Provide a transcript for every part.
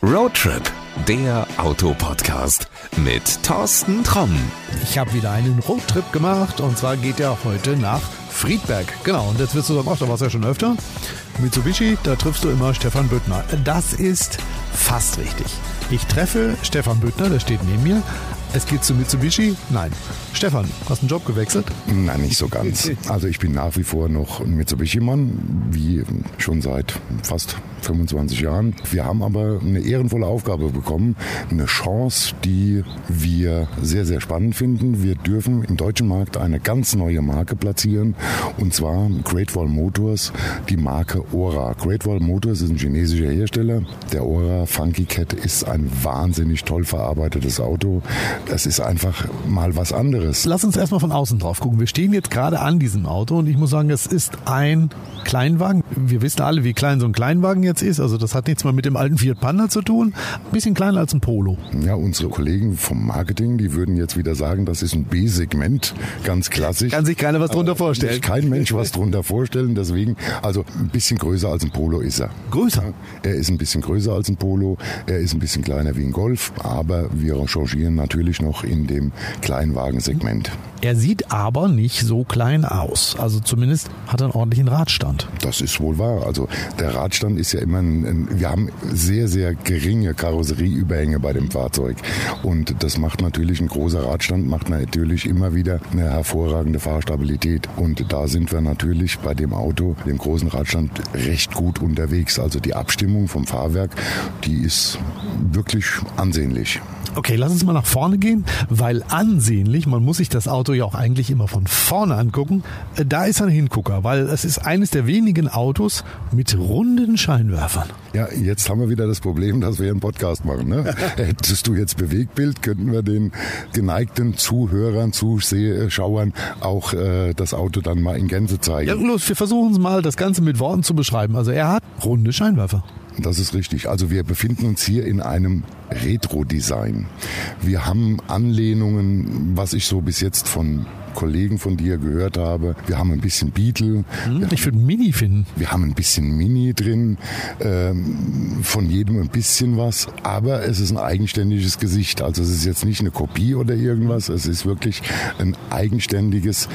Roadtrip, der Autopodcast mit Thorsten Tromm. Ich habe wieder einen Roadtrip gemacht und zwar geht er heute nach Friedberg. Genau, und jetzt wirst du sagen, ach, da warst du ja schon öfter. Mitsubishi, da triffst du immer Stefan Büttner. Das ist fast richtig. Ich treffe Stefan Büttner, der steht neben mir. Es geht zu Mitsubishi? Nein. Stefan, hast du einen Job gewechselt? Nein, nicht so ganz. Also ich bin nach wie vor noch ein Mitsubishi-Mann, wie schon seit fast 25 Jahren. Wir haben aber eine ehrenvolle Aufgabe bekommen, eine Chance, die wir sehr, sehr spannend finden. Wir dürfen im deutschen Markt eine ganz neue Marke platzieren und zwar Great Wall Motors, die Marke Ora. Great Wall Motors ist ein chinesischer Hersteller. Der Ora Funky Cat ist ein wahnsinnig toll verarbeitetes Auto. Das ist einfach mal was anderes. Lass uns erstmal von außen drauf gucken. Wir stehen jetzt gerade an diesem Auto und ich muss sagen, es ist ein Kleinwagen. Wir wissen alle, wie klein so ein Kleinwagen jetzt ist. Also das hat nichts mal mit dem alten Fiat Panda zu tun. Ein bisschen kleiner als ein Polo. Ja, unsere Kollegen vom Marketing, die würden jetzt wieder sagen, das ist ein B-Segment, ganz klassisch. Kann sich keiner was drunter vorstellen. Kein Mensch was drunter vorstellen. Deswegen, also ein bisschen größer als ein Polo ist er. Größer? Er ist ein bisschen größer als ein Polo. Er ist ein bisschen kleiner wie ein Golf. Aber wir changieren natürlich noch in dem Kleinwagensegment. Er sieht aber nicht so klein aus. Also zumindest hat er einen ordentlichen Radstand. Das ist wohl wahr. Also der Radstand ist ja immer ein, ein wir haben sehr, sehr geringe Karosserieüberhänge bei dem Fahrzeug. Und das macht natürlich ein großer Radstand, macht natürlich immer wieder eine hervorragende Fahrstabilität. Und da sind wir natürlich bei dem Auto, dem großen Radstand, recht gut unterwegs. Also die Abstimmung vom Fahrwerk, die ist wirklich ansehnlich. Okay, lass uns mal nach vorne gehen, weil ansehnlich, man muss sich das Auto ja auch eigentlich immer von vorne angucken. Äh, Da ist ein Hingucker, weil es ist eines der wenigen Autos mit runden Scheinwerfern. Ja, jetzt haben wir wieder das Problem, dass wir einen Podcast machen. Ne? Hättest du jetzt Bewegtbild, könnten wir den geneigten Zuhörern, Zuschauern auch äh, das Auto dann mal in Gänze zeigen. Ja, los, wir versuchen es mal, das Ganze mit Worten zu beschreiben. Also er hat runde Scheinwerfer. Das ist richtig. Also wir befinden uns hier in einem Retro-Design. Wir haben Anlehnungen, was ich so bis jetzt von Kollegen von dir gehört habe. Wir haben ein bisschen Beetle. Hm, ich würde Mini finden. Wir haben ein bisschen Mini drin, ähm, von jedem ein bisschen was, aber es ist ein eigenständiges Gesicht. Also es ist jetzt nicht eine Kopie oder irgendwas, es ist wirklich ein eigenständiges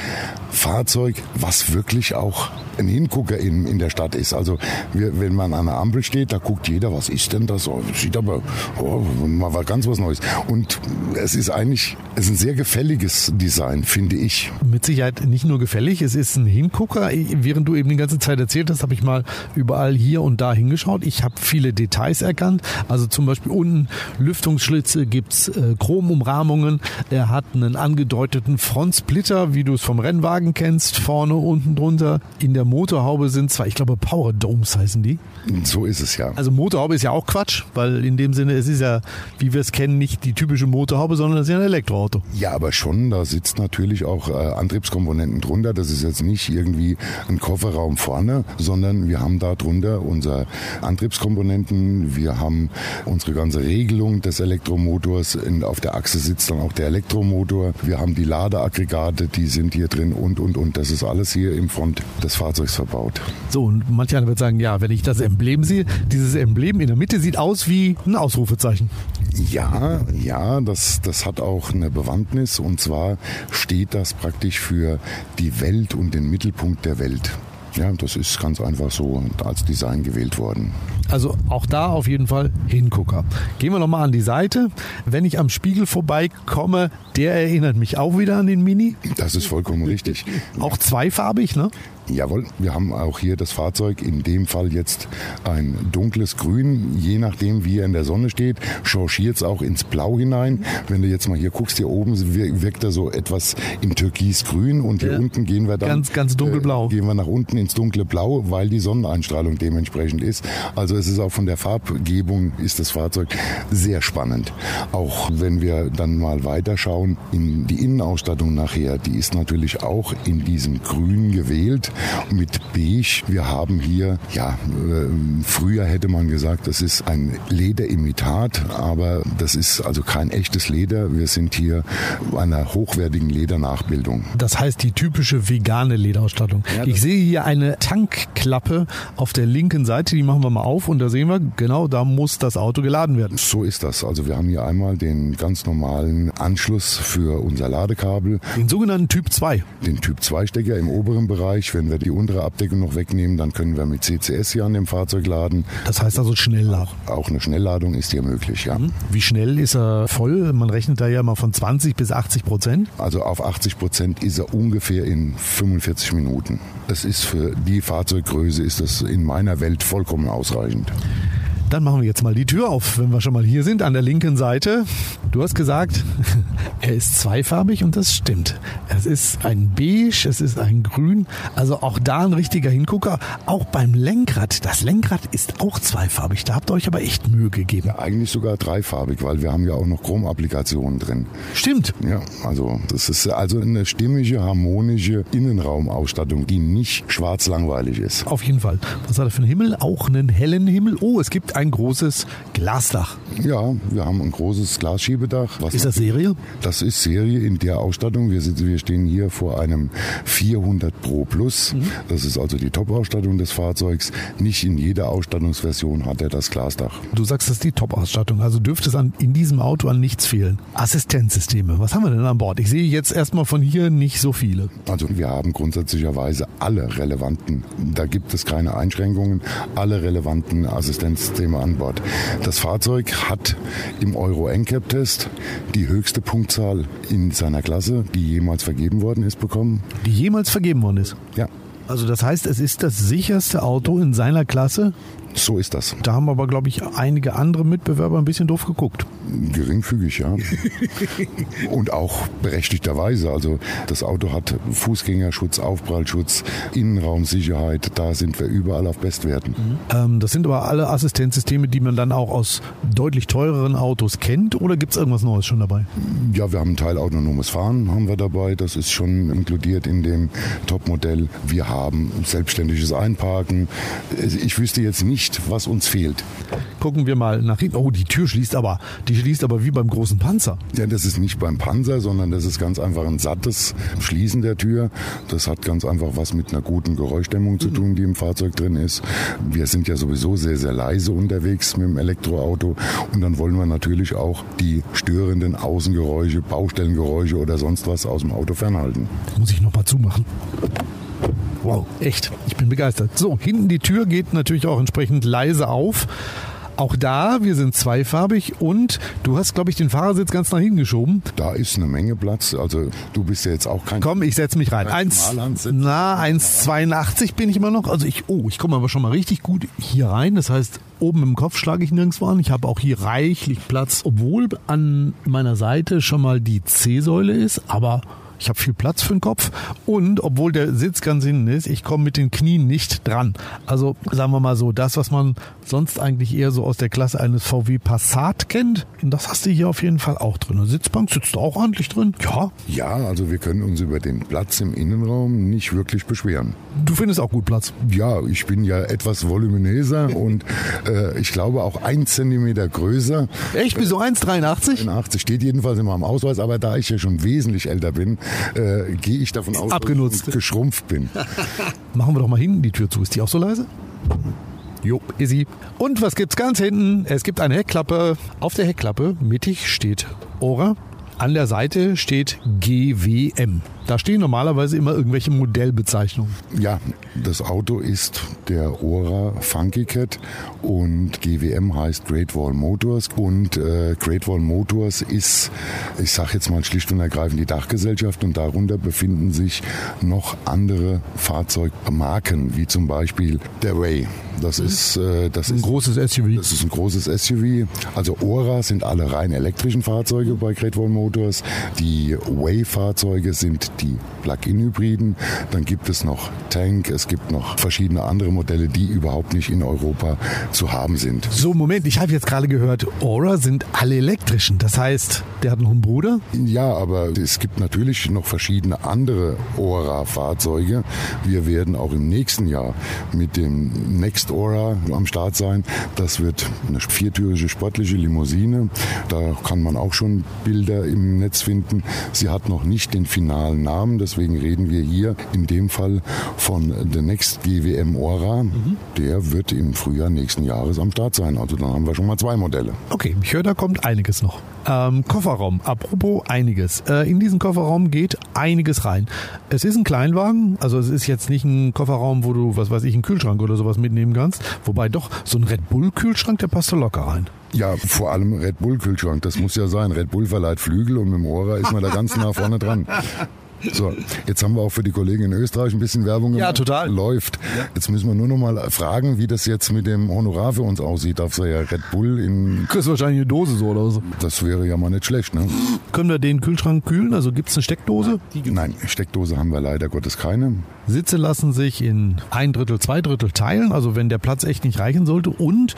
Fahrzeug, was wirklich auch ein Hingucker in, in der Stadt ist. Also wir, wenn man an einer Ampel steht, da guckt jeder, was ist denn das? Oh, sieht aber oh, mal ganz was Neues. Und es ist eigentlich, es ist ein sehr gefälliges Design, finde ich. Mit Sicherheit nicht nur gefällig, es ist ein Hingucker. Während du eben die ganze Zeit erzählt hast, habe ich mal überall hier und da hingeschaut. Ich habe viele Details erkannt. Also zum Beispiel unten Lüftungsschlitze, gibt's äh, Chromumrahmungen. Er hat einen angedeuteten Frontsplitter, wie du es vom Rennwagen kennst, vorne, unten drunter. In der Motorhaube sind zwar, ich glaube, Power Domes heißen die. So ist es ja. Also Motorhaube ist ja auch Quatsch, weil in dem Sinne, es ist ja, wie wir es kennen, nicht die typische Motorhaube, sondern es ist ja ein Elektroauto. Ja, aber schon, da sitzt natürlich auch äh, Antriebskomponenten drunter. Das ist jetzt nicht irgendwie ein Kofferraum vorne, sondern wir haben da drunter unsere Antriebskomponenten, wir haben unsere ganze Regelung des Elektromotors. In, auf der Achse sitzt dann auch der Elektromotor. Wir haben die Ladeaggregate, die sind hier drin und, und, und. Das ist alles hier im Front des Fahrzeugs verbaut. So, und manch einer wird sagen, ja, wenn ich das Emblem sehe, dieses Emblem in der Mitte sieht aus wie ein Ausrufezeichen. Ja, ja, das, das hat auch eine Bewandtnis und zwar steht das praktisch für die Welt und den Mittelpunkt der Welt. Ja, das ist ganz einfach so als Design gewählt worden. Also auch da auf jeden Fall Hingucker. Gehen wir nochmal an die Seite. Wenn ich am Spiegel vorbeikomme, der erinnert mich auch wieder an den Mini. Das ist vollkommen richtig. Auch zweifarbig, ne? Jawohl, wir haben auch hier das Fahrzeug, in dem Fall jetzt ein dunkles Grün, je nachdem wie er in der Sonne steht, changiert es auch ins Blau hinein. Wenn du jetzt mal hier guckst, hier oben wirkt er so etwas in Türkisgrün und hier Ja. unten gehen wir dann Ganz, ganz dunkelblau. Äh, gehen wir nach unten ins dunkle Blau, weil die Sonneneinstrahlung dementsprechend ist. Also es ist auch von der Farbgebung ist das Fahrzeug sehr spannend. Auch wenn wir dann mal weiterschauen in die Innenausstattung nachher, die ist natürlich auch in diesem Grün gewählt. Mit beige. Wir haben hier, ja, äh, früher hätte man gesagt, das ist ein Lederimitat, aber das ist also kein echtes Leder. Wir sind hier einer hochwertigen Ledernachbildung. Das heißt die typische vegane Lederausstattung. Ja, ich sehe hier eine Tankklappe auf der linken Seite, die machen wir mal auf und da sehen wir, genau da muss das Auto geladen werden. So ist das. Also wir haben hier einmal den ganz normalen Anschluss für unser Ladekabel. Den sogenannten Typ 2. Den Typ 2 Stecker im oberen Bereich. Wenn wir die untere Abdeckung noch wegnehmen, dann können wir mit CCS hier an dem Fahrzeug laden. Das heißt also Schnellladung. Auch eine Schnellladung ist hier möglich, ja. Mhm. Wie schnell ist er voll? Man rechnet da ja mal von 20 bis 80 Prozent. Also auf 80 Prozent ist er ungefähr in 45 Minuten. Das ist für die Fahrzeuggröße ist das in meiner Welt vollkommen ausreichend. Dann machen wir jetzt mal die Tür auf, wenn wir schon mal hier sind, an der linken Seite. Du hast gesagt, er ist zweifarbig und das stimmt. Es ist ein Beige, es ist ein Grün, also auch da ein richtiger Hingucker. Auch beim Lenkrad, das Lenkrad ist auch zweifarbig. Da habt ihr euch aber echt Mühe gegeben. Ja, eigentlich sogar dreifarbig, weil wir haben ja auch noch Chrom-Applikationen drin. Stimmt. Ja, also das ist also eine stimmige, harmonische Innenraumausstattung, die nicht schwarz-langweilig ist. Auf jeden Fall. Was hat er für einen Himmel? Auch einen hellen Himmel. Oh, es gibt ein großes Glasdach. Ja, wir haben ein großes Glasschiebedach. ist das Serie? Das ist Serie in der Ausstattung. Wir, sind, wir stehen hier vor einem 400 Pro Plus. Mhm. Das ist also die Top-Ausstattung des Fahrzeugs. Nicht in jeder Ausstattungsversion hat er das Glasdach. Du sagst, das ist die Top-Ausstattung. Also dürfte es an, in diesem Auto an nichts fehlen. Assistenzsysteme. Was haben wir denn an Bord? Ich sehe jetzt erstmal von hier nicht so viele. Also wir haben grundsätzlicherweise alle relevanten, da gibt es keine Einschränkungen, alle relevanten Assistenzsysteme Systeme an Bord. Das Fahrzeug hat im Euro NCAP-Test die höchste Punktzahl in seiner Klasse, die jemals vergeben worden ist, bekommen. Die jemals vergeben worden ist? Ja. Also das heißt, es ist das sicherste Auto in seiner Klasse? So ist das. Da haben aber, glaube ich, einige andere Mitbewerber ein bisschen doof geguckt. Geringfügig, ja. Und auch berechtigterweise. Also das Auto hat Fußgängerschutz, Aufprallschutz, Innenraumsicherheit. Da sind wir überall auf Bestwerten. Mhm. Ähm, das sind aber alle Assistenzsysteme, die man dann auch aus deutlich teureren Autos kennt. Oder gibt es irgendwas Neues schon dabei? Ja, wir haben ein Teil autonomes Fahren haben wir dabei. Das ist schon inkludiert in dem Topmodell. Wir haben selbstständiges Einparken. Ich wüsste jetzt nicht, nicht, was uns fehlt. Gucken wir mal nach hinten. Oh, die Tür schließt aber. Die schließt aber wie beim großen Panzer. Ja, das ist nicht beim Panzer, sondern das ist ganz einfach ein sattes Schließen der Tür. Das hat ganz einfach was mit einer guten Geräuschdämmung zu tun, die im Fahrzeug drin ist. Wir sind ja sowieso sehr, sehr leise unterwegs mit dem Elektroauto. Und dann wollen wir natürlich auch die störenden Außengeräusche, Baustellengeräusche oder sonst was aus dem Auto fernhalten. Muss ich noch mal zumachen. Wow, echt. Ich bin begeistert. So, hinten die Tür geht natürlich auch entsprechend leise auf. Auch da, wir sind zweifarbig und du hast, glaube ich, den Fahrersitz ganz nach hinten geschoben. Da ist eine Menge Platz. Also du bist ja jetzt auch kein. Komm, ich setze mich rein. Eins, na, 1,82 bin ich immer noch. Also ich, oh, ich komme aber schon mal richtig gut hier rein. Das heißt, oben im Kopf schlage ich nirgendwo an. Ich habe auch hier reichlich Platz, obwohl an meiner Seite schon mal die C-Säule ist, aber ich habe viel Platz für den Kopf und obwohl der Sitz ganz hinten ist, ich komme mit den Knien nicht dran. Also sagen wir mal so, das, was man sonst eigentlich eher so aus der Klasse eines VW Passat kennt, das hast du hier auf jeden Fall auch drin. Eine Sitzbank sitzt auch ordentlich drin. Ja. Ja, also wir können uns über den Platz im Innenraum nicht wirklich beschweren. Du findest auch gut Platz? Ja, ich bin ja etwas voluminöser und äh, ich glaube auch ein Zentimeter größer. Echt? Wieso 1,83? 1,80 steht jedenfalls in meinem Ausweis, aber da ich ja schon wesentlich älter bin, äh, gehe ich davon aus, Abgenutzt. dass ich geschrumpft bin. Machen wir doch mal hinten die Tür zu. Ist die auch so leise? Jo, easy. Und was gibt's ganz hinten? Es gibt eine Heckklappe. Auf der Heckklappe mittig steht Ora. An der Seite steht GWM. Da stehen normalerweise immer irgendwelche Modellbezeichnungen. Ja, das Auto ist der Ora Funky Cat und GWM heißt Great Wall Motors und äh, Great Wall Motors ist, ich sage jetzt mal schlicht und ergreifend die Dachgesellschaft und darunter befinden sich noch andere Fahrzeugmarken, wie zum Beispiel der Ray. Das ist, äh, das Ein ist großes SUV. Das ist ein großes SUV. Also Ora sind alle rein elektrischen Fahrzeuge bei Great Wall Motors. Die Way-Fahrzeuge sind die Plug-in-Hybriden. Dann gibt es noch Tank, es gibt noch verschiedene andere Modelle, die überhaupt nicht in Europa zu haben sind. So, Moment, ich habe jetzt gerade gehört, Aura sind alle elektrischen. Das heißt, der hat noch einen Bruder? Ja, aber es gibt natürlich noch verschiedene andere Ora-Fahrzeuge. Wir werden auch im nächsten Jahr mit dem Next Ora am Start sein. Das wird eine viertürige sportliche Limousine. Da kann man auch schon Bilder im Netz finden. Sie hat noch nicht den finalen Namen, deswegen reden wir hier in dem Fall von The Next GWM Ora. Der wird im Frühjahr nächsten Jahres am Start sein. Also dann haben wir schon mal zwei Modelle. Okay, ich höre, da kommt einiges noch. Ähm, Kofferraum, apropos einiges. Äh, in diesen Kofferraum geht einiges rein. Es ist ein Kleinwagen, also es ist jetzt nicht ein Kofferraum, wo du, was weiß ich, einen Kühlschrank oder sowas mitnehmen kannst. Wobei doch, so ein Red Bull Kühlschrank, der passt da locker rein. Ja, vor allem Red Bull Kühlschrank, das muss ja sein. Red Bull verleiht Flügel und mit dem Ora ist man da ganz nah vorne dran. So, jetzt haben wir auch für die Kollegen in Österreich ein bisschen Werbung gemacht. Ja, total. Läuft. Jetzt müssen wir nur noch mal fragen, wie das jetzt mit dem Honorar für uns aussieht. Darf ja Red Bull in, Kriegst wahrscheinlich eine Dose so oder so. das wäre ja mal nicht schlecht, ne? Können wir den Kühlschrank kühlen? Also gibt es eine Steckdose? Nein, Steckdose haben wir leider Gottes keine. Sitze lassen sich in ein Drittel, zwei Drittel teilen, also wenn der Platz echt nicht reichen sollte. Und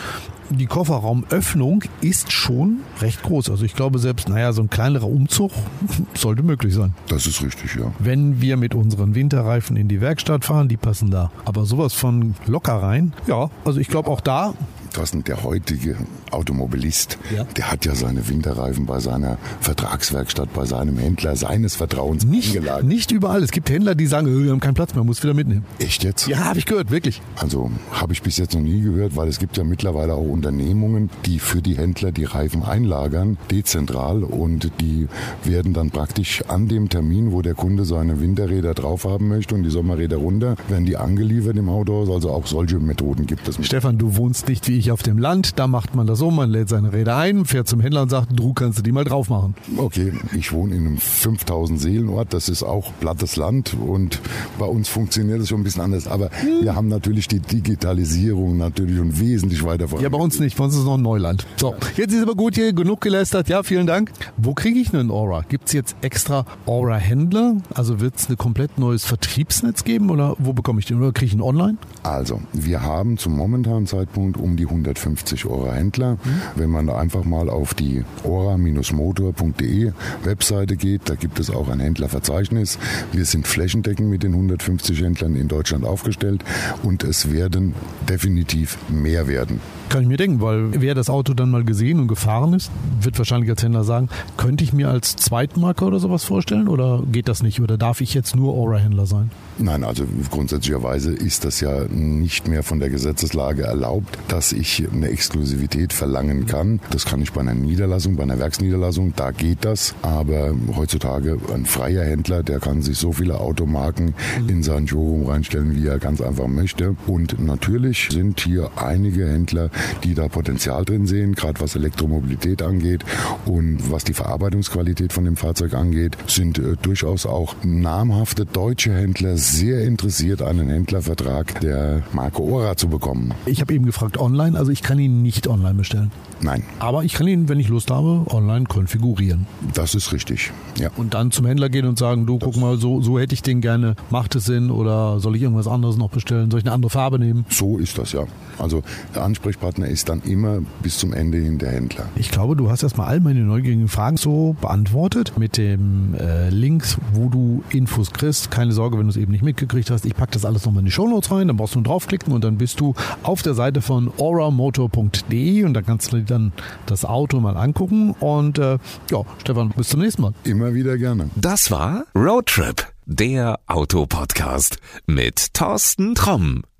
die Kofferraumöffnung ist schon recht groß. Also ich glaube selbst, naja, so ein kleinerer Umzug sollte möglich sein. Das ist richtig, ja. Wenn wir mit unseren Winterreifen in die Werkstatt fahren, die passen da. Aber sowas von locker rein. Ja, also ich glaube auch da Thorsten, der heutige Automobilist, Ja. der hat ja seine Winterreifen bei seiner Vertragswerkstatt, bei seinem Händler seines Vertrauens nicht, eingelagert. nicht überall. Es gibt Händler, die sagen, äh, wir haben keinen Platz mehr, muss wieder mitnehmen. Echt jetzt? Ja, habe ich gehört, wirklich. Also habe ich bis jetzt noch nie gehört, weil es gibt ja mittlerweile auch Unternehmungen, die für die Händler die Reifen einlagern, dezentral und die werden dann praktisch an dem Termin, wo der Kunde seine Winterräder drauf haben möchte und die Sommerräder runter, werden die angeliefert im Autohaus. Also auch solche Methoden gibt es. Stefan, du wohnst nicht wie ich auf dem Land. Da macht man das so, man lädt seine Räder ein, fährt zum Händler und sagt, du kannst du die mal drauf machen. Okay, ich wohne in einem 5000 Seelenort, das ist auch plattes Land und bei uns funktioniert es schon ein bisschen anders. Aber wir haben natürlich die Digitalisierung natürlich und wesentlich weiter voran. Ja, bei uns nicht, bei uns ist noch ein Neuland. So, jetzt ist aber gut hier, genug gelästert. Ja, vielen Dank. Wo kriege ich einen Aura? Gibt es jetzt extra Aura-Händler? Also wird es ein komplett neues Vertriebsnetz geben oder wo bekomme ich den? Oder kriege ich ihn online? Also, wir haben zum momentanen Zeitpunkt um die 150 Euro Händler. Wenn man einfach mal auf die ora-motor.de Webseite geht, da gibt es auch ein Händlerverzeichnis. Wir sind flächendeckend mit den 150 Händlern in Deutschland aufgestellt und es werden definitiv mehr werden. Kann ich mir denken, weil wer das Auto dann mal gesehen und gefahren ist, wird wahrscheinlich als Händler sagen, könnte ich mir als Zweitmarke oder sowas vorstellen oder geht das nicht? Oder darf ich jetzt nur Aura-Händler sein? Nein, also grundsätzlicherweise ist das ja nicht mehr von der Gesetzeslage erlaubt, dass ich eine Exklusivität verlangen kann. Das kann ich bei einer Niederlassung, bei einer Werksniederlassung, da geht das. Aber heutzutage ein freier Händler, der kann sich so viele Automarken in sein Showroom reinstellen, wie er ganz einfach möchte. Und natürlich sind hier einige Händler, die da Potenzial drin sehen, gerade was Elektromobilität angeht und was die Verarbeitungsqualität von dem Fahrzeug angeht, sind äh, durchaus auch namhafte deutsche Händler sehr interessiert, einen Händlervertrag der Marke Ora zu bekommen. Ich habe eben gefragt online, also ich kann ihn nicht online bestellen. Nein, Aber ich kann ihn, wenn ich Lust habe, online konfigurieren. das ist richtig. Ja. Und dann zum Händler gehen und sagen, du guck mal, so, so hätte ich den gerne, macht es Sinn oder soll ich irgendwas anderes noch bestellen? Soll ich eine andere Farbe nehmen? So ist das ja. Also der Ansprechpartner ist dann immer bis zum Ende hin der Händler. Ich glaube, du hast erstmal all meine neugierigen Fragen so beantwortet mit dem äh, Links, wo du Infos kriegst. Keine Sorge, wenn du es eben nicht mitgekriegt hast. Ich packe das alles nochmal in die Shownotes rein, dann brauchst du nur draufklicken und dann bist du auf der Seite von auramotor.de und da kannst du dir dann das Auto mal angucken. Und äh, ja, Stefan, bis zum nächsten Mal. Immer wieder gerne. Das war Roadtrip, der Autopodcast mit Thorsten Tromm.